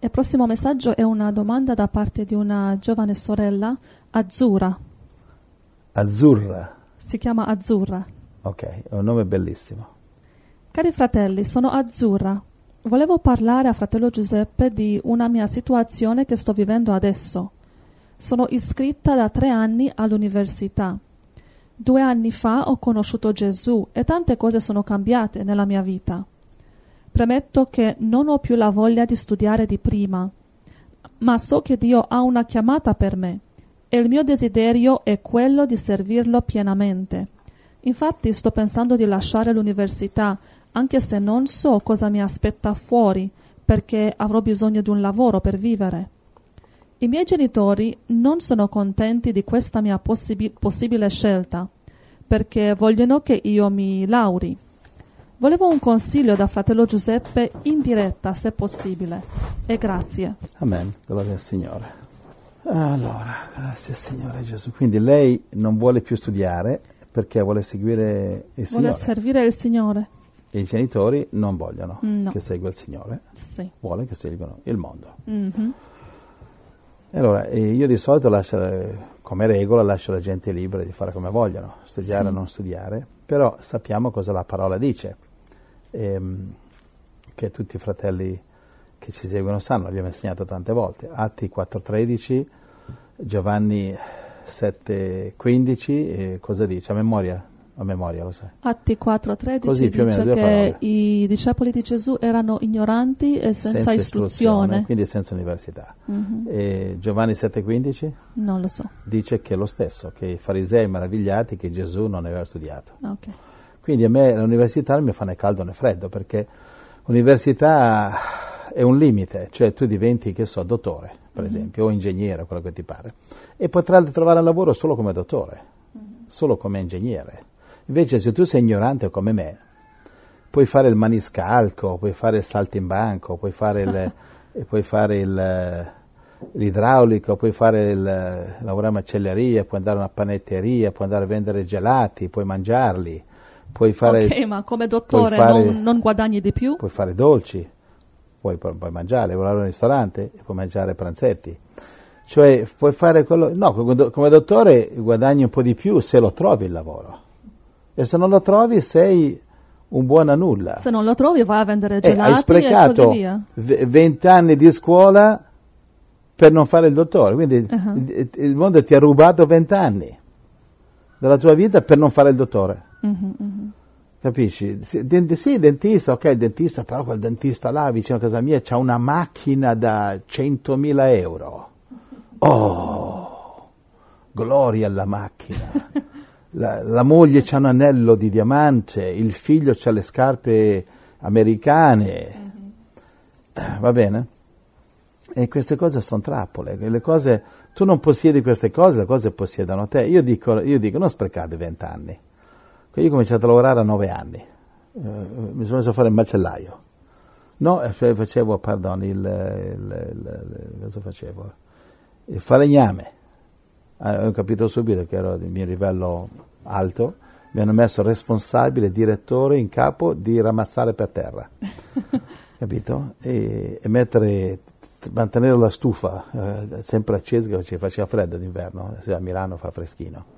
Il prossimo messaggio è una domanda da parte di una giovane sorella, Azzurra. Azzurra. Si chiama Azzurra. Ok, è un nome bellissimo. Cari fratelli, sono Azzurra. Volevo parlare a fratello Giuseppe di una mia situazione che sto vivendo adesso. Sono iscritta da tre anni all'università. Due anni fa ho conosciuto Gesù e tante cose sono cambiate nella mia vita. Premetto che non ho più la voglia di studiare di prima, ma so che Dio ha una chiamata per me e il mio desiderio è quello di servirlo pienamente. Infatti sto pensando di lasciare l'università, anche se non so cosa mi aspetta fuori, perché avrò bisogno di un lavoro per vivere. I miei genitori non sono contenti di questa mia possibi- possibile scelta, perché vogliono che io mi lauri. Volevo un consiglio da fratello Giuseppe in diretta, se possibile. E grazie. Amen, gloria al Signore. Allora, grazie Signore Gesù. Quindi lei non vuole più studiare perché vuole seguire il Vuole Signore. servire il Signore. E i genitori non vogliono No. che segua il Signore, Sì. vuole che seguano il mondo. Mhm. E allora, eh, io di solito lascio, eh, come regola, lascio la gente libera di fare come vogliono, studiare o Sì. non studiare, però sappiamo cosa la parola dice, ehm, che tutti i fratelli che ci seguono sanno, l'abbiamo insegnato tante volte. Atti 4.13, Giovanni 7.15, e cosa dice? A memoria? A memoria, lo sai. Atti 4.13 Così, più meno, dice due che parole. i discepoli di Gesù erano ignoranti e senza, istruzione. quindi senza università. Mhm. E Giovanni 7.15 Non lo so. dice che è lo stesso, che i farisei meravigliati che Gesù non aveva studiato. Ah, ok. Quindi a me l'università non mi fa né caldo né freddo, perché l'università è un limite, cioè tu diventi, che so, dottore, per esempio, o ingegnere, quello che ti pare, e potrai trovare lavoro solo come dottore, solo come ingegnere. Invece se tu sei ignorante come me, puoi fare il maniscalco, puoi fare il saltimbanco, puoi fare il, puoi fare il, l'idraulico, puoi fare il, lavorare in macelleria, puoi andare a una panetteria, puoi andare a vendere gelati, puoi mangiarli, puoi fare, ok, ma come dottore fare- non, non guadagni di più? puoi fare dolci, puoi, puoi mangiare, lavorare in un ristorante puoi mangiare pranzetti. Cioè puoi fare quello... No, come do- come dottore guadagni un po' di più se lo trovi il lavoro. E se non lo trovi sei un buon a nulla. Se non lo trovi vai a vendere Eh, gelati hai e sprecato così via. v- 20 anni di scuola per non fare il dottore. Quindi Uh-huh. il, il mondo ti ha rubato 20 anni della tua vita per non fare il dottore. Mhm, mhm. Capisci? Sì, dent- sì, dentista, ok, dentista, però quel dentista là vicino a casa mia c'ha una macchina da 100.000 euro. Oh, gloria alla macchina. La, la moglie c'ha un anello di diamante, il figlio c'ha le scarpe americane. Eh, Va bene? E queste cose sono trappole, le cose, tu non possiedi queste cose, le cose possiedono te. Io dico, io dico non sprecate vent'anni. Io ho cominciato a lavorare a nove anni, Eh, mi sono messo a fare il macellaio. No, eh, facevo, pardon, il, il- il- cosa facevo? Il falegname. Ah, ho capito subito che ero del mio livello alto, mi hanno messo responsabile, direttore in capo di ramazzare per terra, capito? E, e mettere, mantenere la stufa eh, sempre accesa che ci faceva freddo d'inverno, a Milano fa freschino.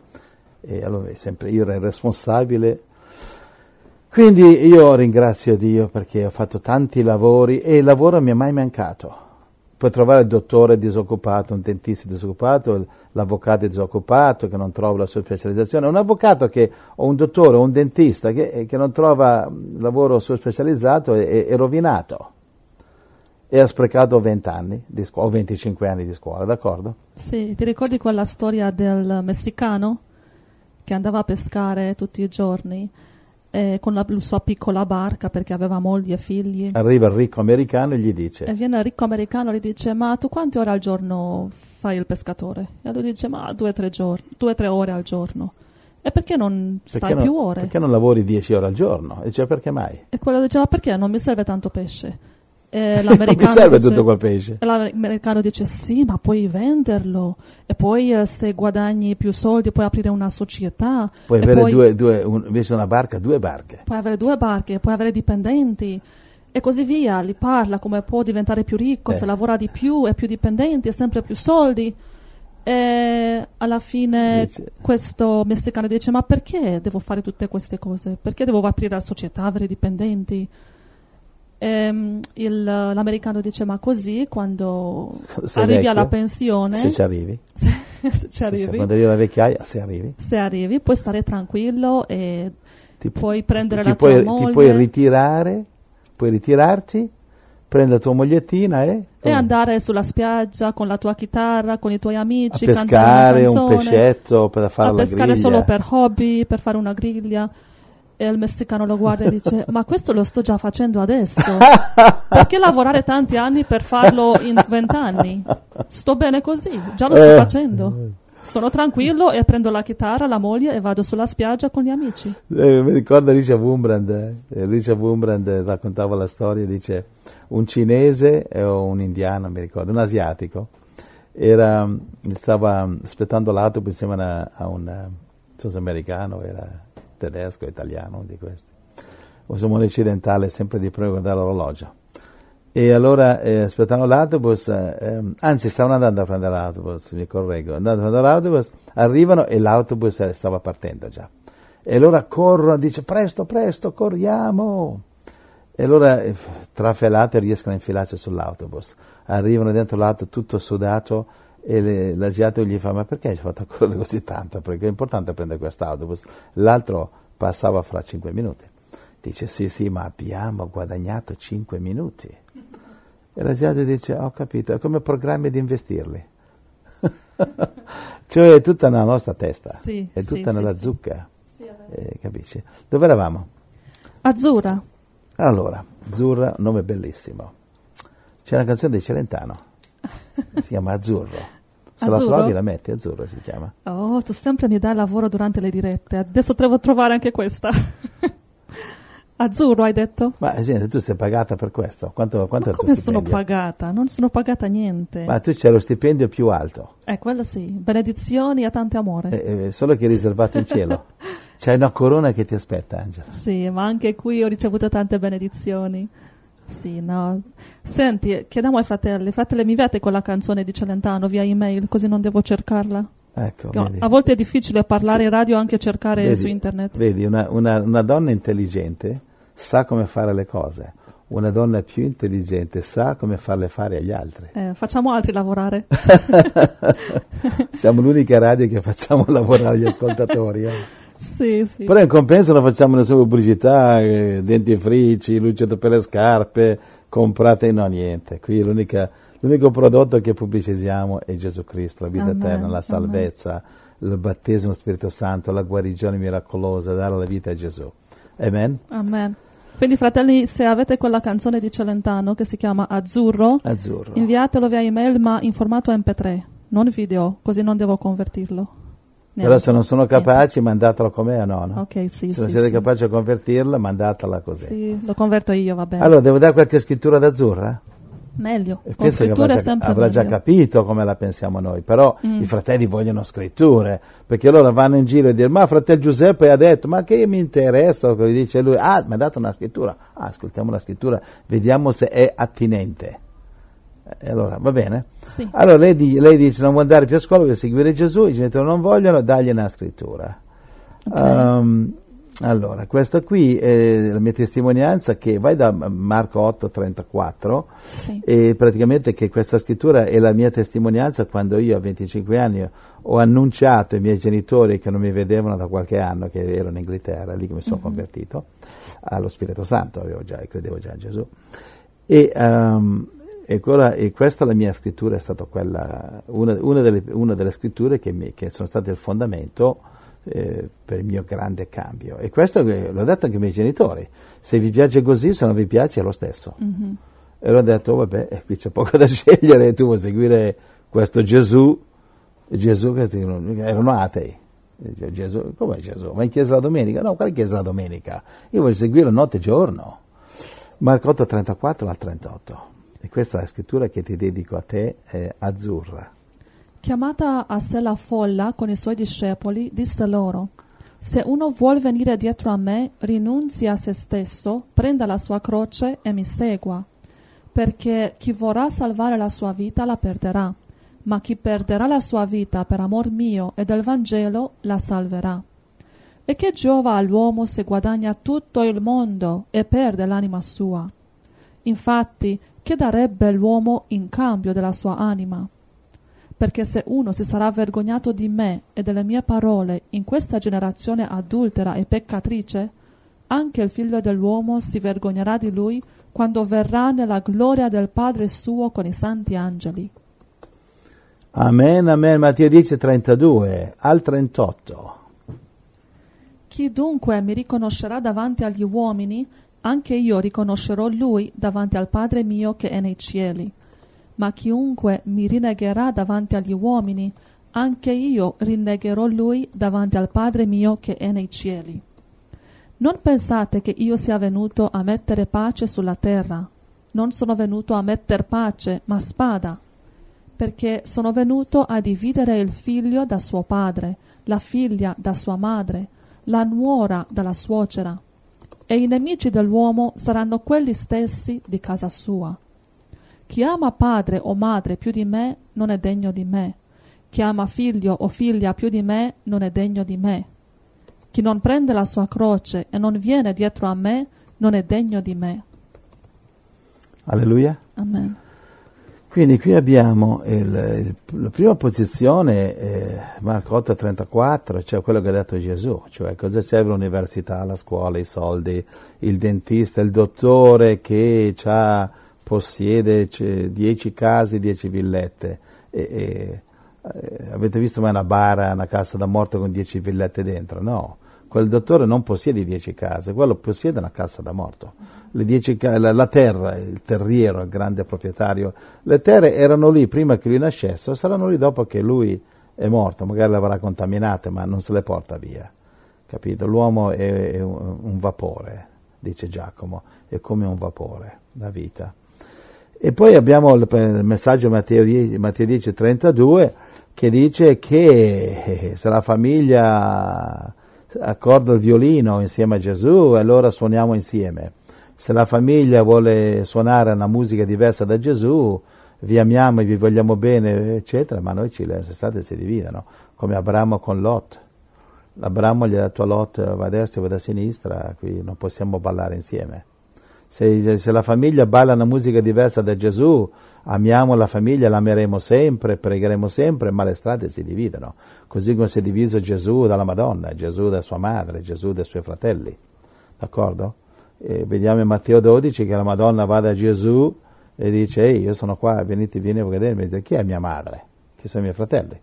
E allora sempre io ero il responsabile. Quindi io ringrazio Dio perché ho fatto tanti lavori e il lavoro mi è mai mancato. Puoi trovare il dottore disoccupato, un dentista disoccupato, l'avvocato disoccupato che non trova la sua specializzazione, un avvocato che, o un dottore o un dentista che, che non trova lavoro suo specializzato è, è- rovinato e ha sprecato 20 anni scuola, o 25 anni di scuola, d'accordo? Sì, ti ricordi quella storia del messicano che andava a pescare tutti i giorni eh, con la sua piccola barca perché aveva moglie e figli? Arriva il ricco americano e gli dice, E viene il ricco americano e gli dice: Ma tu quante ore al giorno fai il pescatore? E lui dice: Ma due o tre, tre ore al giorno. E perché non stai perché non, più ore? perché non lavori 10 ore al giorno? E dice, perché mai? E quello dice: Ma perché non mi serve tanto pesce? E mi l'americano serve dice- tutto quel pesce. E l'americano dice: Sì, ma puoi venderlo. E poi eh, se guadagni più soldi puoi aprire una società. Puoi e avere poi due, due un- invece una barca, due barche. puoi avere due barche, puoi avere dipendenti. e così via, gli parla come può diventare più ricco Eh. se lavora di più, è più dipendente, ha sempre più soldi. E alla fine Dice- questo messicano dice: Ma perché devo fare tutte queste cose? Perché devo aprire la società, avere dipendenti? Ehm, il- l'americano dice: Ma così quando Sei arrivi vecchio, alla pensione, Se ci arrivi. se ci Se- se- arrivi, quando arrivi alla vecchiaia, se arrivi. se arrivi, puoi stare tranquillo e Ti, puoi prendere ti la puoi, tua moglie ti puoi ritirare, puoi ritirarti, prendere la tua mogliettina e, e andare sulla spiaggia con la tua chitarra, con i tuoi a amici, pescare cantare un canzone, pescetto per fare a la pescare griglia. solo per hobby, per fare una griglia. E il messicano lo guarda e dice: Ma questo lo sto già facendo adesso. Perché lavorare tanti anni per farlo in vent'anni? Sto bene così, già lo sto Eh. facendo. Sono tranquillo e prendo la chitarra, la moglie e vado sulla spiaggia con gli amici. Eh, mi ricordo Richard Wurmbrand, eh, Richard Wurmbrand eh, raccontava la storia, dice un cinese e un indiano, mi ricordo, un asiatico, era, stava aspettando l'autobus insieme a, a un, eh, non so se americano, era tedesco, italiano, di questi. O se un occidentale sempre di a guardare l'orologio. E allora eh, aspettavano l'autobus, eh, ehm, anzi stavano andando a prendere l'autobus, mi correggo, andando a prendere l'autobus, arrivano e l'autobus eh, stava partendo già. E allora corrono, dice presto, presto, corriamo. E allora eh, trafellate riescono a infilarsi sull'autobus. Arrivano dentro l'auto tutto sudato e le- l'asiatico gli fa ma perché hai fatto correre così tanto? Perché è importante prendere quest'autobus. L'altro passava fra cinque minuti. Dice sì sì ma abbiamo guadagnato cinque minuti. E l'asiatico dice ho capito, è come programmi di investirli. cioè è tutta nella nostra testa, Sì, è tutta sì, nella sì. zucca, eh, capisci? Dove eravamo? Azzurra. Allora, Azzurra, un nome bellissimo. C'è una canzone di Celentano, si chiama Azzurro. Se la Azzurro? trovi la metti, Azzurro si chiama. Oh, tu sempre mi dai lavoro durante le dirette. Adesso devo trovare anche questa. Azzurro, hai detto? Ma gente, tu sei pagata per questo? Quanto, quanto Ma è come sono pagata? Non sono pagata niente. Ma tu c'è lo stipendio più alto, Eh, quello sì. Benedizioni e tante amore. eh, eh, solo che è riservato in cielo. C'è una corona che ti aspetta, Angela. Sì, ma anche qui ho ricevuto tante benedizioni. Sì, no. Senti, chiediamo ai fratelli. Fratelli, mi inviate quella canzone di Celentano via email, così non devo cercarla? Ecco, No, a volte è difficile parlare Sì. in radio anche cercare Vedi, su internet. Vedi, una, una- una donna intelligente sa come fare le cose. Una donna più intelligente sa come farle fare agli altri. Eh, facciamo altri lavorare. Siamo l'unica radio che facciamo lavorare gli ascoltatori. eh. sì, sì. Però in compenso non facciamo nessuna pubblicità, eh, dentifrici, luce per le scarpe, comprate, no niente. Qui l'unica- l'unico prodotto che pubblicizziamo è Gesù Cristo, la vita Amen, eterna, la amen. salvezza, il battesimo Spirito Santo, la guarigione miracolosa, dare la vita a Gesù. Amen? Amen. Quindi, fratelli, se avete quella canzone di Celentano che si chiama Azzurro, Azzurro. inviatelo via email, ma in formato MP3, non video, così non devo convertirlo. Però se non sono capaci, mandatelo com'è o no? no? Ok, sì, se non sì, siete sì. capaci a convertirla, mandatela così. Sì, lo converto io, va bene. Allora, devo dare qualche scrittura d'azzurra? meglio. E penso che avrà, già, avrà già capito come la pensiamo noi, però Mm. i fratelli vogliono scritture, perché loro vanno in giro e dicono, ma fratello Giuseppe ha detto, ma che mi interessa quello che dice lui? Ah, mi ha dato una scrittura, ah, ascoltiamo la scrittura, vediamo se è attinente. E allora, va bene? Sì. Allora lei, lei dice, non vuole andare più a scuola per seguire Gesù, i genitori non vogliono, dagli una scrittura. Ok. Um, allora, questa qui è la mia testimonianza che vai da Marco 8, 34 Sì. e praticamente che questa scrittura è la mia testimonianza quando io a 25 anni ho annunciato ai miei genitori che non mi vedevano da qualche anno, che ero in Inghilterra, lì che mi sono Mhm. convertito allo Spirito Santo, avevo già, credevo già in Gesù. E, ehm, e ancora- e questa la mia scrittura è stata quella, una, una delle, una delle scritture che, mi- che sono state il fondamento eh, per il mio grande cambio. E questo che- l'ho detto anche ai miei genitori. Se vi piace così, se non vi piace è lo stesso. Mhm. E allora ho detto, vabbè, eh, qui c'è poco da scegliere, tu vuoi seguire questo Gesù, Gesù erano atei. Gesù, come Gesù? Va in chiesa la domenica? No, quale chiesa la domenica? Io voglio seguire notte e giorno. Marco 8, 34 al 38. E questa è la scrittura che ti dedico a te, è azzurra. Chiamata a sé la folla con i suoi discepoli, disse loro, Se uno vuol venire dietro a me, rinunzi a se stesso, prenda la sua croce e mi segua. Perché chi vorrà salvare la sua vita la perderà, ma chi perderà la sua vita per amor mio e del Vangelo la salverà. E che giova all'uomo se guadagna tutto il mondo e perde l'anima sua? Infatti, che darebbe l'uomo in cambio della sua anima? perché se uno si sarà vergognato di me e delle mie parole in questa generazione adultera e peccatrice, anche il figlio dell'uomo si vergognerà di lui quando verrà nella gloria del Padre suo con i santi angeli. Amen, amen. Matteo 10, 32 al 38. Chi dunque mi riconoscerà davanti agli uomini, anche io riconoscerò lui davanti al Padre mio che è nei cieli ma chiunque mi rinnegherà davanti agli uomini, anche io rinnegherò lui davanti al Padre mio che è nei cieli. Non pensate che io sia venuto a mettere pace sulla terra. Non sono venuto a metter pace, ma spada, perché sono venuto a dividere il figlio da suo padre, la figlia da sua madre, la nuora dalla suocera. E i nemici dell'uomo saranno quelli stessi di casa sua. Chi ama padre o madre più di me non è degno di me. Chi ama figlio o figlia più di me non è degno di me. Chi non prende la sua croce e non viene dietro a me non è degno di me. Alleluia. Amen. Quindi qui abbiamo il, il, la prima posizione, eh, Marco 8,34, cioè quello che ha detto Gesù, cioè cosa serve l'università, la scuola, i soldi, il dentista, il dottore che possiede dieci case, dieci villette. E, e, eh, avete visto mai una bara, una casa da morto con dieci villette dentro? No, quel dottore non possiede dieci case, quello possiede una casa da morto. Dieci, la, la, terra, il terriero, il grande proprietario, le terre erano lì prima che lui nascesse saranno lì dopo che lui è morto, magari le avrà contaminate, ma non se le porta via. Capito? L'uomo è, è un, vapore, dice Giacomo, è come un vapore, la vita. E poi abbiamo il messaggio Matteo 10, Matteo 10 32 che dice che eh, se la famiglia accorda il violino insieme a Gesù, allora suoniamo insieme. Se la famiglia vuole suonare una musica diversa da Gesù, vi amiamo e vi vogliamo bene, eccetera, ma noi ci, le strade si dividono, come Abramo con Lot. Abramo gli ha detto a Lot va a destra e va a sinistra, qui non possiamo ballare insieme. Se, se, la famiglia balla una musica diversa da Gesù, amiamo la famiglia, l'ameremo sempre, pregheremo sempre, ma le strade si dividono. Così come si è diviso Gesù dalla Madonna, Gesù da sua madre, Gesù dai suoi fratelli. D'accordo? E vediamo in Matteo 12 che la Madonna va da Gesù e dice, ehi, io sono qua, venite, vieni a vedermi. Dice, chi è mia madre? Chi sono i miei fratelli?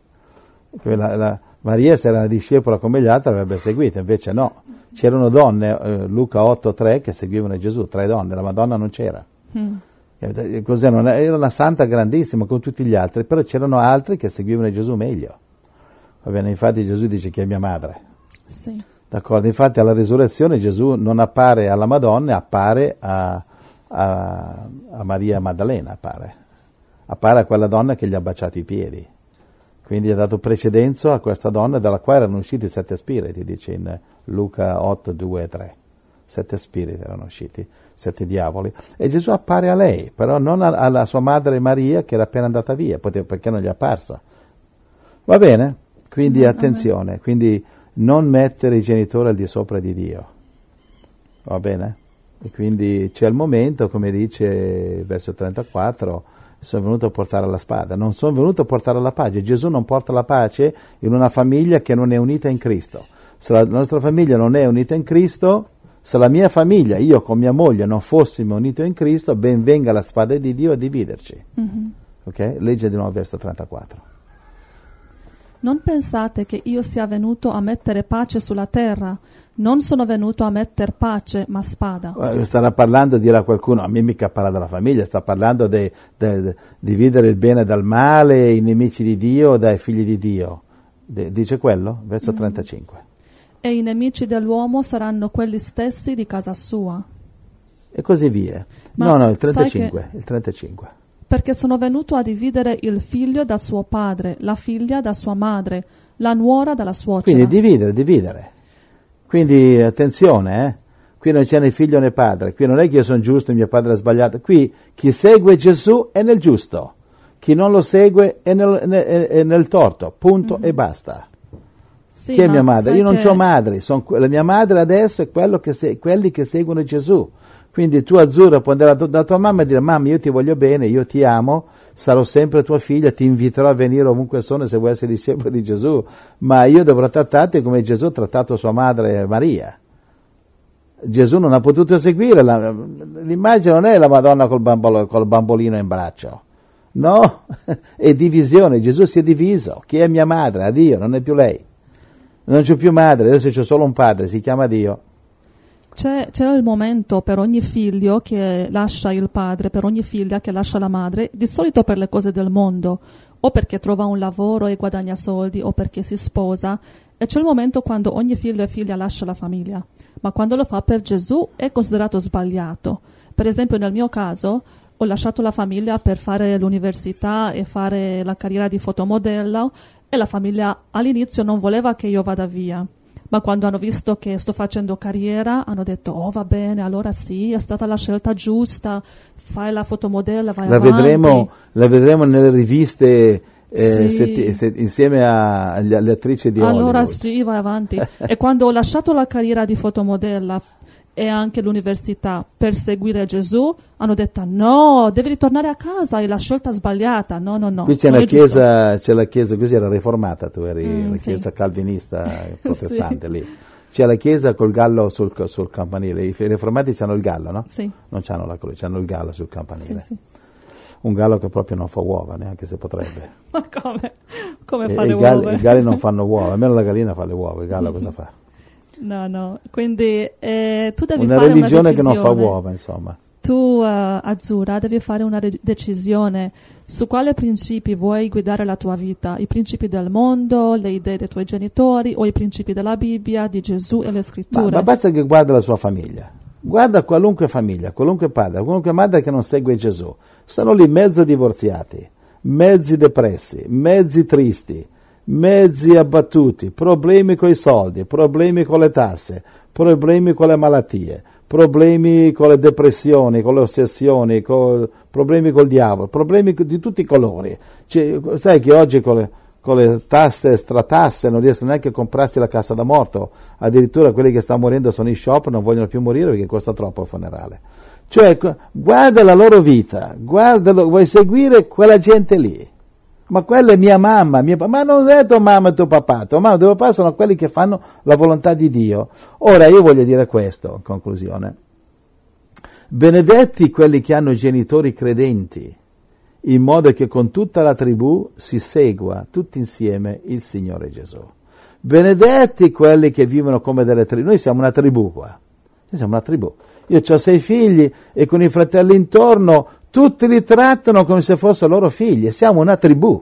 La, la, Maria, se era una discepola come gli altri, avrebbe seguito, invece no c'erano donne, eh, Luca 8.3, che seguivano Gesù, tre donne, la Madonna non c'era. Mm. Era una santa grandissima come tutti gli altri, però c'erano altri che seguivano Gesù meglio. Bene, infatti Gesù dice che è mia madre. Sì. D'accordo, infatti alla risurrezione Gesù non appare alla Madonna, appare a, a, a Maria Maddalena, appare. appare a quella donna che gli ha baciato i piedi. Quindi ha dato precedenza a questa donna dalla quale erano usciti sette spiriti, dice in Luca 8, 2 e 3. Sette spiriti erano usciti, sette diavoli. E Gesù appare a lei, però non alla sua madre Maria che era appena andata via, perché non gli è apparsa. Va bene? Quindi mm, attenzione, quindi non mettere i genitori al di sopra di Dio. Va bene? E quindi c'è il momento, come dice il verso 34, sono venuto a portare la spada, non sono venuto a portare la pace. Gesù non porta la pace in una famiglia che non è unita in Cristo. Se la nostra famiglia non è unita in Cristo, se la mia famiglia, io con mia moglie, non fossimo uniti in Cristo, ben venga la spada di Dio a dividerci. Mm-hmm. Ok? Legge di nuovo verso 34. Non pensate che io sia venuto a mettere pace sulla terra. Non sono venuto a mettere pace, ma spada. Eh, starà parlando, dirà qualcuno, a me mica parla della famiglia, sta parlando di dividere il bene dal male, i nemici di Dio dai figli di Dio. De, dice quello? Verso mm. 35. E i nemici dell'uomo saranno quelli stessi di casa sua. E così via. Ma no, no, il 35, il 35 perché sono venuto a dividere il figlio da suo padre, la figlia da sua madre, la nuora dalla suocera. Quindi dividere, dividere. Quindi attenzione, eh? qui non c'è né figlio né padre, qui non è che io sono giusto e mio padre è sbagliato, qui chi segue Gesù è nel giusto, chi non lo segue è nel, è nel torto, punto mm-hmm. e basta. Sì, chi è mia madre? Io non che... ho madre, son, la mia madre adesso è che se, quelli che seguono Gesù. Quindi tu Azzurra puoi andare da, da tua mamma e dire mamma io ti voglio bene, io ti amo, sarò sempre tua figlia, ti inviterò a venire ovunque sono se vuoi essere discepolo di Gesù, ma io dovrò trattarti come Gesù ha trattato sua madre Maria. Gesù non ha potuto seguire, la, l'immagine non è la Madonna col, bambolo, col bambolino in braccio, no, è divisione, Gesù si è diviso, chi è mia madre? A Dio, non è più lei. Non c'è più madre, adesso c'è solo un padre, si chiama Dio. C'è, c'era il momento per ogni figlio che lascia il padre, per ogni figlia che lascia la madre, di solito per le cose del mondo, o perché trova un lavoro e guadagna soldi, o perché si sposa, e c'è il momento quando ogni figlio e figlia lascia la famiglia. Ma quando lo fa per Gesù è considerato sbagliato. Per esempio, nel mio caso, ho lasciato la famiglia per fare l'università e fare la carriera di fotomodello e la famiglia all'inizio non voleva che io vada via ma quando hanno visto che sto facendo carriera hanno detto oh va bene allora sì è stata la scelta giusta fai la fotomodella vai la avanti vedremo, la vedremo nelle riviste eh, Sì. se- se- insieme a- agli- alle attrici di allora Hollywood. sì vai avanti e quando ho lasciato la carriera di fotomodella e anche l'università per seguire Gesù hanno detto no devi ritornare a casa è la scelta sbagliata no no no Qui c'è la, è giusto." chiesa, c'è la chiesa, così era riformata, tu eri Mm, la sì. chiesa calvinista protestante lì. C'è la chiesa col gallo sul, sul campanile, i riformati hanno il gallo, no? sì Non hanno la croce, hanno il gallo sul sì campanile. sì Un gallo che proprio non fa uova, neanche se potrebbe. ma come come E- fa le uova i galli non fanno uova, almeno la gallina fa le uova, il gallo cosa fa? No, no, quindi eh, tu devi Una fare religione una che non fa decisione. uova, insomma. Tu, eh, Azzurra, devi fare una re- decisione su quali principi vuoi guidare la tua vita, i principi del mondo, le idee dei tuoi genitori o i principi della Bibbia, di Gesù e le Ma, scritture. ma basta che guarda la sua famiglia. Guarda qualunque famiglia, qualunque padre, qualunque madre che non segue Gesù. Sono lì mezzo divorziati, mezzi depressi, mezzi tristi, mezzi abbattuti, problemi con i soldi, problemi con le tasse, problemi con le malattie, problemi con le depressioni, con le ossessioni, con- problemi col diavolo, problemi di tutti i colori. Cioè, sai che oggi con le, con le tasse, stratasse, non riescono neanche a comprarsi la cassa da morto, addirittura quelli che stanno morendo sono in shop, non vogliono più morire perché costa troppo il funerale. Cioè, co- guarda la loro vita, guardalo, vuoi seguire quella gente lì? Ma quella è mia mamma, mia ma non è tua mamma e tuo papà, tua mamma e tuo papà sono quelli che fanno la volontà di Dio. Ora io voglio dire questo, in conclusione. Benedetti quelli che hanno genitori credenti, in modo che con tutta la tribù si segua tutti insieme il Signore Gesù. Benedetti quelli che vivono come delle tribù. Noi siamo una tribù qua. Noi siamo una tribù. Io ho sei figli e con i fratelli intorno tutti li trattano come se fossero loro figli. Siamo una tribù.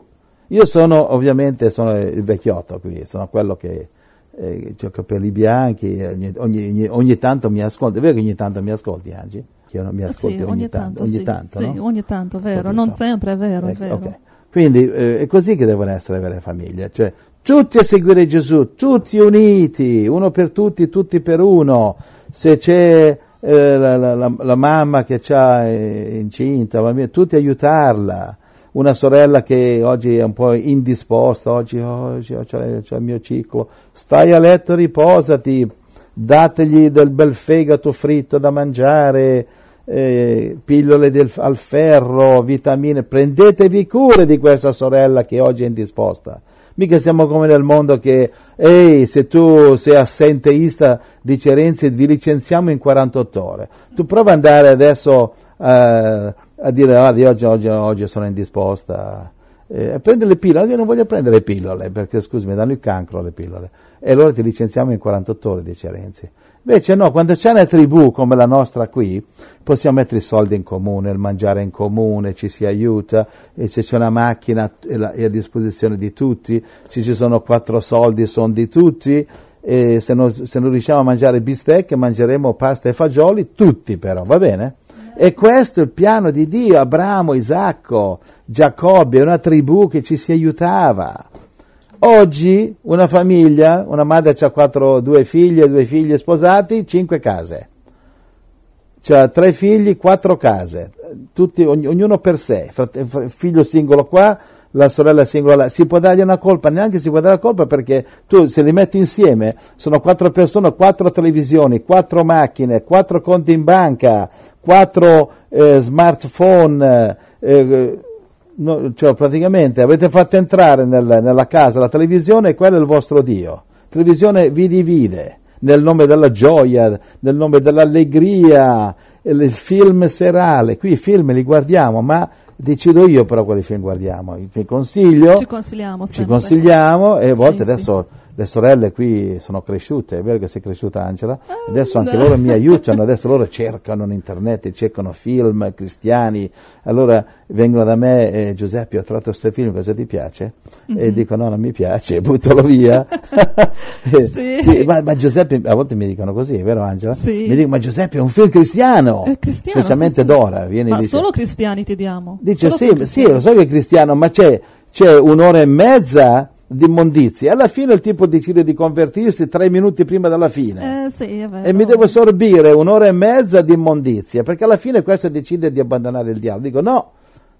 Io sono ovviamente sono il vecchiotto qui, sono quello che eh, ho capelli bianchi, eh, ogni, ogni- ogni- ogni tanto mi ascolti. È vero che ogni tanto mi ascolti, Angie? Che non mi Eh ascolti sì, ogni, tanto, ogni sì, tanto, sì, no? ogni tanto, vero, Ogni non tanto. sempre è vero, è Ecco, vero. ok. Quindi eh, è così che devono essere le vere famiglie, cioè tutti a seguire Gesù, tutti uniti, uno per tutti, tutti per uno. Se c'è eh, la, la- la- mamma che c'ha eh, incinta, bambina, tutti aiutarla. Una sorella che oggi è un po' indisposta, oggi, oggi oh, c'è, c'è il mio ciclo, stai a letto, riposati, dategli del bel fegato fritto da mangiare, eh, pillole del- al ferro, vitamine, prendetevi cura di questa sorella che oggi è indisposta. Mica siamo come nel mondo che, ehi, se tu sei assenteista, dice Renzi, vi licenziamo in 48 ore. Tu prova ad andare adesso eh, a dire, guarda, io oggi, oggi, oggi sono indisposta, eh, prende le pillole, io non voglio prendere le pillole, perché scusami, danno il cancro le pillole. E allora ti licenziamo in 48 ore, dice Renzi. Invece no, quando c'è una tribù come la nostra qui, possiamo mettere i soldi in comune, il mangiare in comune, ci si aiuta, e se c'è una macchina è a disposizione di tutti, se ci sono quattro soldi sono di tutti, e se non, se non riusciamo a mangiare bistecche mangeremo pasta e fagioli, tutti però, va bene? E questo è il piano di Dio, Abramo, Isacco, Giacobbe, una tribù che ci si aiutava. Oggi una famiglia, una madre ha due figlie, due figli sposati, cinque case. C'ha tre figli, quattro case, tutti, ognuno per sé, figlio singolo qua, la sorella singola là. Si può dargli una colpa, neanche si può dare la colpa perché tu se li metti insieme sono quattro persone, quattro televisioni, quattro macchine, quattro conti in banca, quattro eh, smartphone, eh, no, cioè praticamente avete fatto entrare nel, nella casa la televisione e quello è il vostro Dio. La televisione vi divide nel nome della gioia, nel nome dell'allegria, il film serale. Qui i film li guardiamo, ma decido io però quali film guardiamo. Vi consiglio. Ci consigliamo sempre. Ci consigliamo e a volte sì, adesso... Sì le sorelle qui sono cresciute, è vero che sei cresciuta Angela, ah, adesso anche loro mi aiutano, adesso loro cercano in internet, cercano film cristiani, allora vengono da me, eh, Giuseppe ho trovato questo film, cosa ti piace? Mm-hmm. E mhm. dico no, non mi piace, buttalo via. sì. sì ma, ma, Giuseppe, a volte mi dicono così, è vero Angela? Sì. Mi dicono ma Giuseppe è un film cristiano, è cristiano specialmente sì, Dora. Viene ma dice, solo cristiani ti diamo. Dice sì, sì, lo so che è cristiano, ma c'è, c'è un'ora e mezza di immondizie. Alla fine il tipo decide di convertirsi tre minuti prima della fine. Eh, sì, e mi devo sorbire un'ora e mezza di immondizie, perché alla fine questo decide di abbandonare il diavolo. Dico no,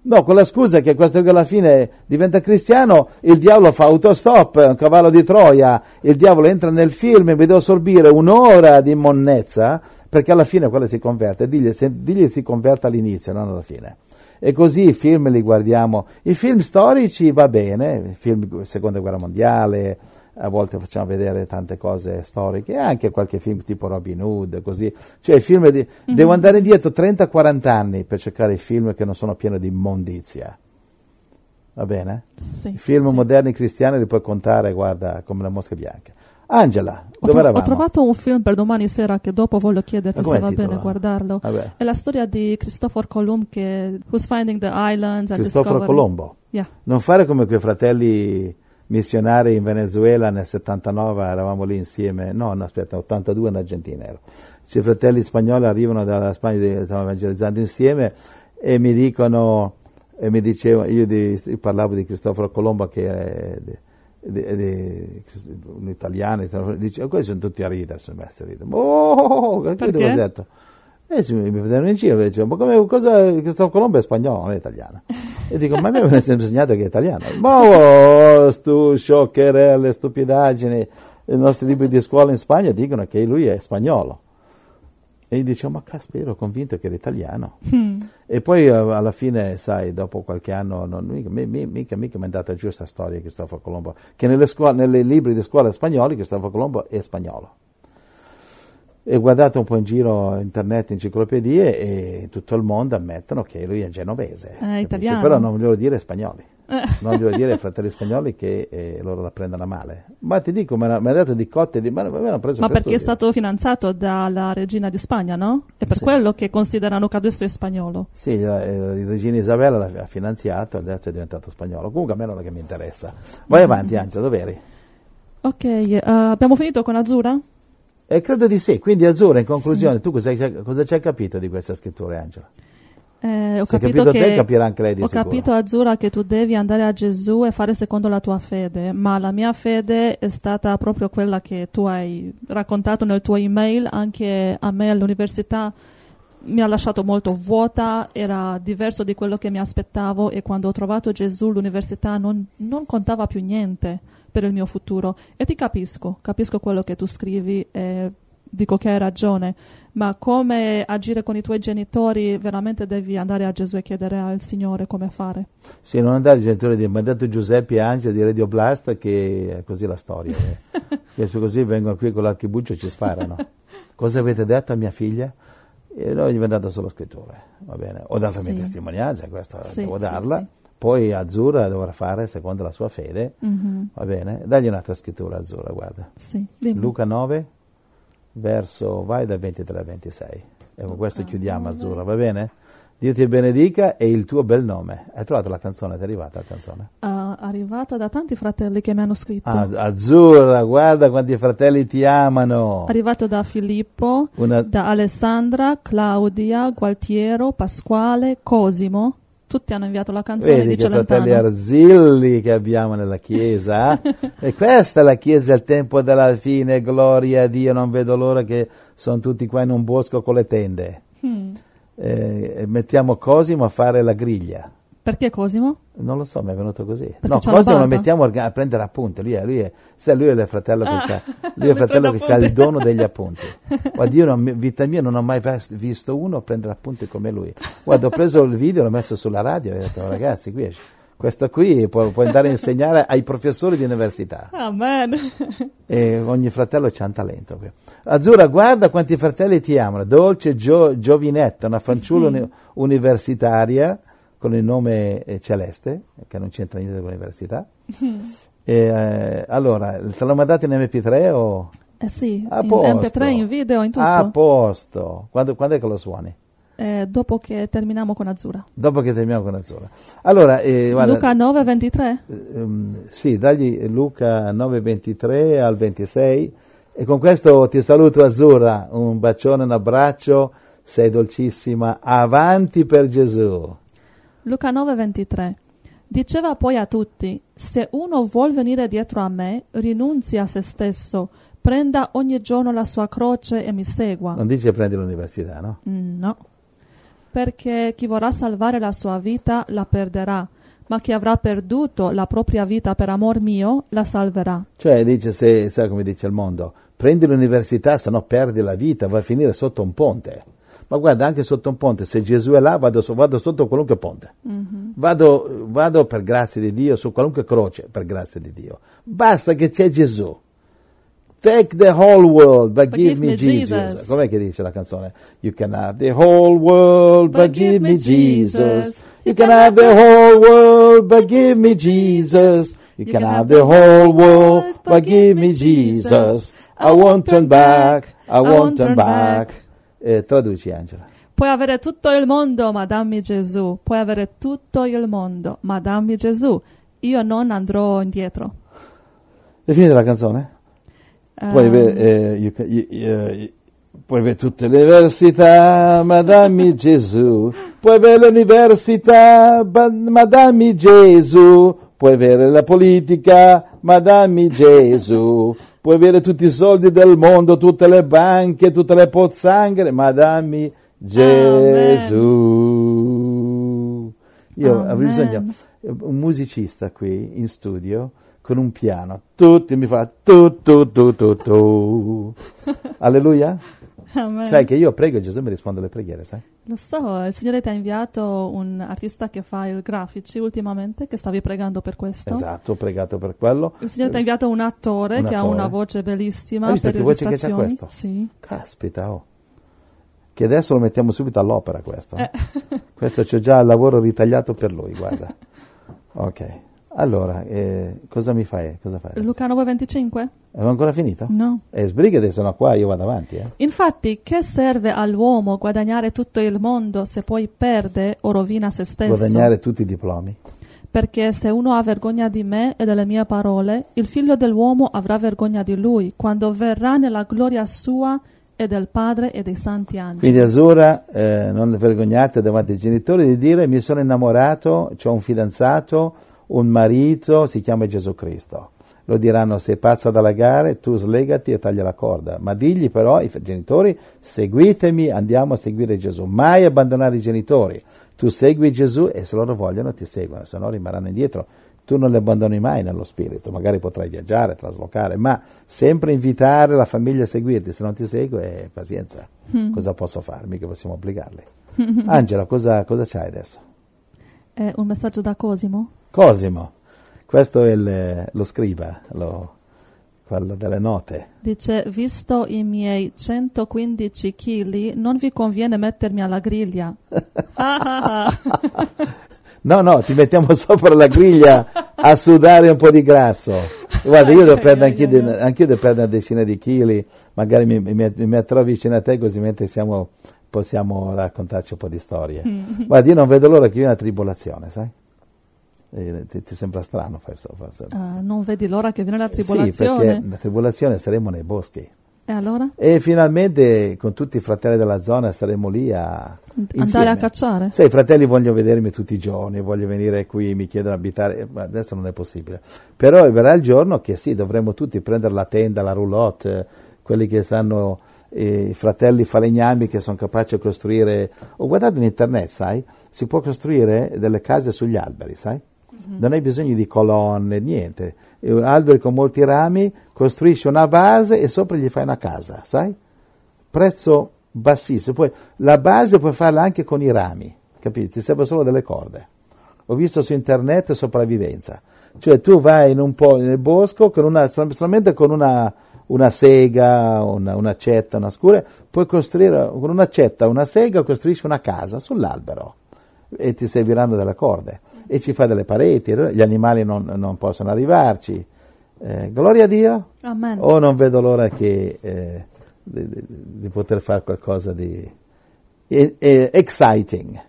no, con la scusa che questo che alla fine diventa cristiano, il diavolo fa autostop, un cavallo di Troia, il diavolo entra nel film e mi devo sorbire un'ora di immonnezza, perché alla fine quello si converte. Digli, digli si converte all'inizio, non alla fine e così i film li guardiamo. I film storici va bene, film seconda guerra mondiale, a volte facciamo vedere tante cose storiche, anche qualche film tipo Robin Hood, così. Cioè, film di, mm-hmm. Devo andare indietro 30-40 anni per cercare i film che non sono pieni di immondizia. Va bene? Sì, I film sì. moderni cristiani li puoi contare, guarda, come la mosca bianca. Angela, ho dove tro- Ho trovato un film per domani sera che dopo voglio chiederti se va bene guardarlo. Vabbè. È la storia di Christopher Colombo che Who's Finding the Islands and Cristoforo Colombo. Yeah. Non fare come quei fratelli missionari in Venezuela nel 79, eravamo lì insieme. No, no, aspetta, 82 in Argentina ero. I fratelli spagnoli arrivano dalla Spagna, stavamo evangelizzando insieme e mi dicono, e mi dicevano, io, di, io parlavo di Cristoforo Colombo che è un italiano, dice, oh, questi sono tutti a ridere, sono messi a ridere. Oh, che detto? E mi vedevano in giro e dicevano, ma come, cosa, questo Colombo è spagnolo, non è italiano. E dico, ma a me mi hanno sempre insegnato che è italiano. Ma oh, stu scioccherelle, stupidaggini, i nostri libri di scuola in Spagna dicono che lui è spagnolo. E io dicevo, ma caspita, ero convinto che era italiano. Mm. E poi eh, alla fine, sai, dopo qualche anno, non, mica, mica, mica, mi è andata giù questa storia di Cristoforo Colombo, che nelle, scuole, nei libri di scuola spagnoli Cristoforo Colombo è spagnolo. E guardate un po' in giro internet, enciclopedie e tutto il mondo ammettono che lui è genovese. È italiano. Però non glielo dire spagnoli. Non glielo dire ai fratelli spagnoli che eh, loro la prendono a male. Ma ti dico, mi hanno detto di cotte di... Ma, ma perché studio. è stato finanziato dalla regina di Spagna, no? È per sì. quello che considerano che adesso è spagnolo. Sì, la, eh, la regina Isabella l'ha finanziato, adesso è diventato spagnolo. Comunque a me non è che mi interessa. Vai mm-hmm. avanti, Angelo, dove eri? Ok, uh, abbiamo finito con Azzurra? Eh, credo di sì. Quindi Azzurra, in conclusione, sì. tu cosa, cosa ci hai capito di questa scrittura, Angela? Eh, ho Se capito, capito che, te, capirà anche lei di Ho sicuro. capito, Azzurra, che tu devi andare a Gesù e fare secondo la tua fede, ma la mia fede è stata proprio quella che tu hai raccontato nel tuo email, anche a me all'università mi ha lasciato molto vuota, era diverso di quello che mi aspettavo e quando ho trovato Gesù l'università non, non contava più niente per il mio futuro e ti capisco, capisco quello che tu scrivi e dico che hai ragione, ma come agire con i tuoi genitori veramente devi andare a Gesù e chiedere al Signore come fare. Sì, non andare ai genitori di mandato Giuseppe e Angela di Radio Blast che è così la storia. che così vengono qui con l'archibuccio e ci sparano. Cosa avete detto a mia figlia? E noi gli abbiamo dato solo scritture, va bene. Ho dato sì. la mia testimonianza, questa sì, devo darla. Sì, Poi Azzurra dovrà fare secondo la sua fede, mm-hmm. va bene. Dagli un'altra scrittura Azzurra, guarda. Luca 9, verso, vai da 23 a 26. E con questo chiudiamo Azzurra, va bene? Dio ti benedica e il tuo bel nome. Hai trovato la canzone? Ti è arrivata la canzone? Uh, arrivata da tanti fratelli che mi hanno scritto. Ah, Azzurra, guarda quanti fratelli ti amano. Arrivato da Filippo, Una... da Alessandra, Claudia, Gualtiero, Pasquale, Cosimo Tutti hanno inviato la canzone Vedi di che fratelli Celentano. Arzilli che abbiamo nella Chiesa. e questa è la Chiesa al tempo della fine, gloria a Dio, non vedo l'ora che sono tutti qua in un bosco con le tende. Mm. Eh, mettiamo Cosimo a fare la griglia. Perché Cosimo? Non lo so, mi è venuto così. Perché no, Cosimo lo mettiamo a prendere appunti. Lui è, lui è, sai, lui è il fratello che Ah, c'ha, lui è il fratello che ha il dono degli appunti. Guarda, io non, vita mia non ho mai visto uno prendere appunti come lui. Guarda, ho preso il video, l'ho messo sulla radio e ho detto, ragazzi, qui è- questo qui può, può andare a insegnare ai professori di università. Amen. E ogni fratello c'ha un talento. qui. Azzurra, guarda quanti fratelli ti amano. Dolce Gio- Giovinetta, una fanciulla uni- universitaria con il nome eh, Celeste, che non c'entra niente con l'università. E, eh, allora, te l'ho mandato in MP3 o Eh sì, a in posto? MP3, in video, in tutto. A posto. Quando, quando è che lo suoni? Eh, dopo che terminiamo con Azzurra. Dopo che terminiamo con Azzurra. Allora, eh, guarda, Luca 9, 23. ehm, sì, dagli Luca 9:23 al 26 e con questo ti saluto Azzurra, un bacione, un abbraccio, sei dolcissima, avanti per Gesù. Luca 9, 23. Diceva poi a tutti, se uno vuol venire dietro a me, rinunzi a se stesso, prenda ogni giorno la sua croce e mi segua. Non dice prendi l'università, no? Mm, No. Perché chi vorrà salvare la sua vita la perderà, ma chi avrà perduto la propria vita per amor mio la salverà. Cioè dice, se, sai come dice il mondo, prendi l'università, se no perdi la vita, vai a finire sotto un ponte. Ma guarda, anche sotto un ponte, se Gesù è là, vado, vado sotto qualunque ponte. Vado, vado per grazia di Dio su qualunque croce, per grazia di Dio. Basta che c'è Gesù. Take the whole world, but, give, me Jesus. Jesus. Com'è che dice la canzone? You can have the whole world, but, give me Jesus. You can have the whole world, but give me Jesus. You can have the whole world, but give me Jesus. I won't turn back, I won't turn back. Eh, traduci, Angela. Puoi avere tutto il mondo, ma dammi Gesù. Puoi avere tutto il mondo, ma dammi Gesù. Io non andrò indietro. È finita la canzone? Puoi Ehm, avere, eh, you you- eh, puoi avere tutte le università, ma dammi Gesù. Puoi avere l'università, ma dammi Gesù. Puoi avere la politica, ma dammi Gesù. Puoi avere tutti i soldi del mondo, tutte le banche, tutte le pozzanghere, ma dammi Gesù. Io avrei Amen. bisogno un musicista qui in studio con un piano, tutti mi fa tu tu tu tu tu. Alleluia. Amen. Sai che io prego e Gesù mi risponde alle preghiere, sai? Lo so, il Signore ti ha inviato un artista che fa i grafici ultimamente, che stavi pregando per questo. Esatto, ho pregato per quello. Il Signore ti ha inviato un attore Un che ha attore. una voce bellissima Hai visto per che voce che illustrazioni. questo? Sì. Caspita, oh. Che adesso lo mettiamo subito all'opera questo. Eh. Questo c'è già il lavoro ritagliato per lui, guarda. Ok. Allora, eh, cosa mi fai? Cosa fai adesso? Luca 9:25? È ancora finito? No. Eh, sbrigati, se no qua io vado avanti, eh. Infatti, che serve all'uomo guadagnare tutto il mondo se poi perde o rovina se stesso? Guadagnare tutti i diplomi. Perché se uno ha vergogna di me e delle mie parole, il figlio dell'uomo avrà vergogna di lui quando verrà nella gloria sua e del Padre e dei santi angeli. Quindi Azzurra, eh, non vergognate davanti ai genitori di dire mi sono innamorato, ho un fidanzato, un marito, si chiama Gesù Cristo. Lo diranno sei pazza da legare, tu slegati e taglia la corda. Ma digli però ai genitori seguitemi, andiamo a seguire Gesù. Mai abbandonare i genitori. Tu segui Gesù e se loro vogliono ti seguono, se no rimarranno indietro. Tu non li abbandoni mai nello spirito, magari potrai viaggiare, traslocare, ma sempre invitare la famiglia a seguirti. Se non ti segue, eh, pazienza. Cosa posso fare? Mica possiamo obbligarli. Angela, cosa, cosa c'hai adesso? È un messaggio da Cosimo? Cosimo, questo è il- lo scriba, lo- quello delle note. Dice, visto i miei 115 kg, non vi conviene mettermi alla griglia. Ah, ah, ah. No, no, ti mettiamo sopra la griglia a sudare un po' di grasso. Guarda, io devo perdere anch'io, de- anch'io devo perdere una decina di chili, magari mi, mi, mi metterò vicino a te così mentre siamo, possiamo raccontarci un po' di storie. Guarda, io non vedo l'ora che viene la tribolazione, sai? Eh, Ti, ti sembra strano forse? forse. Ah, non vedi l'ora che viene la Sì, tribolazione? perché la tribolazione saremo nei boschi. E allora? E finalmente con tutti i fratelli della zona saremo lì a Andare insieme. a cacciare? Sì, i fratelli vogliono vedermi tutti i giorni, vogliono venire qui, mi chiedono di abitare, eh, ma adesso non è possibile. Però verrà il giorno che sì, dovremo tutti prendere la tenda, la roulotte, eh, quelli che sanno, eh, i fratelli falegnami che sono capaci di costruire. Ho guardato in internet, sai, si può costruire delle case sugli alberi, sai? Non hai bisogno di colonne, niente. Alberi con molti rami, costruisci una base e sopra gli fai una casa, sai? Prezzo bassissimo. Poi la base puoi farla anche con i rami, capito? Ti servono solo delle corde. Ho visto su internet sopravvivenza. Cioè tu vai in un po' nel bosco con una, solamente con una, una sega, una, un'accetta, una scura, puoi costruire con un'accetta, una sega, costruisci una casa sull'albero e ti serviranno delle corde e ci fai delle pareti, gli animali non, non possono arrivarci. Eh, gloria a Dio! Amen. O non vedo l'ora che, eh, di, di- di poter fare qualcosa di eh, exciting.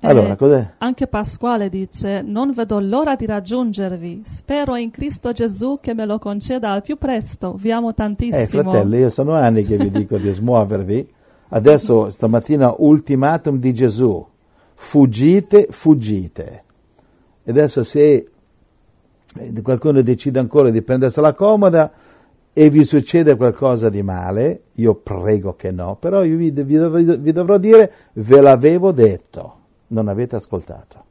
Allora, cos'è? Anche Pasquale dice: Non vedo l'ora di raggiungervi. Spero in Cristo Gesù che me lo conceda al più presto. Vi amo tantissimo. Eh, fratelli, io sono anni che vi dico di smuovervi. Adesso, stamattina, ultimatum di Gesù. Fuggite, fuggite. E adesso se eh, qualcuno decide ancora di prendersela comoda e vi succede qualcosa di male, io prego che no, però io vi, vi dov- vi dovrò dire, ve l'avevo detto, non avete ascoltato.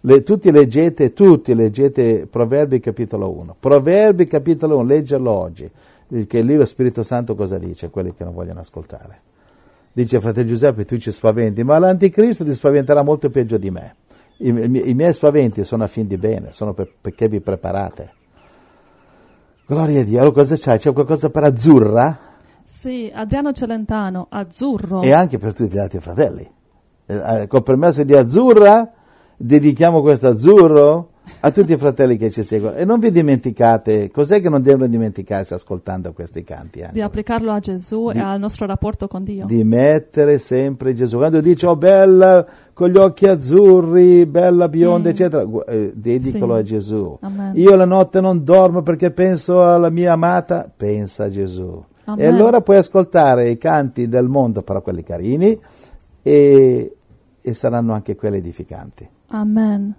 Le- tutti leggete, tutti leggete Proverbi capitolo 1. Proverbi capitolo 1, leggerlo oggi, perché lì lo Spirito Santo cosa dice a quelli che non vogliono ascoltare. Dice fratello Giuseppe, tu ci spaventi, ma l'anticristo ti spaventerà molto peggio di me. I, i- i miei spaventi sono a fin di bene, sono per- perché vi preparate. Gloria a Dio. Allora cosa c'hai? C'è qualcosa per Azzurra? Sì, Adriano Celentano, azzurro. E anche per tutti gli altri fratelli. Eh, eh, con permesso di Azzurra, dedichiamo questo azzurro a tutti i fratelli che ci seguono. E non vi dimenticate, cos'è che non devono dimenticarsi ascoltando questi canti? di Angelo? applicarlo a Gesù Di- e al nostro rapporto con Dio. di mettere sempre Gesù. Quando dice, oh bella, con gli occhi azzurri, bella bionda, Mm. eccetera, eh, dedicalo Sì. a Gesù. Amen. Io la notte non dormo perché penso alla mia amata, pensa a Gesù. E Amen. allora puoi ascoltare i canti del mondo, però quelli carini, e, e saranno anche quelli edificanti. Amen.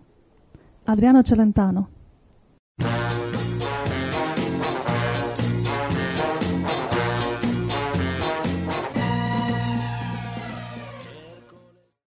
Adriano Celentano.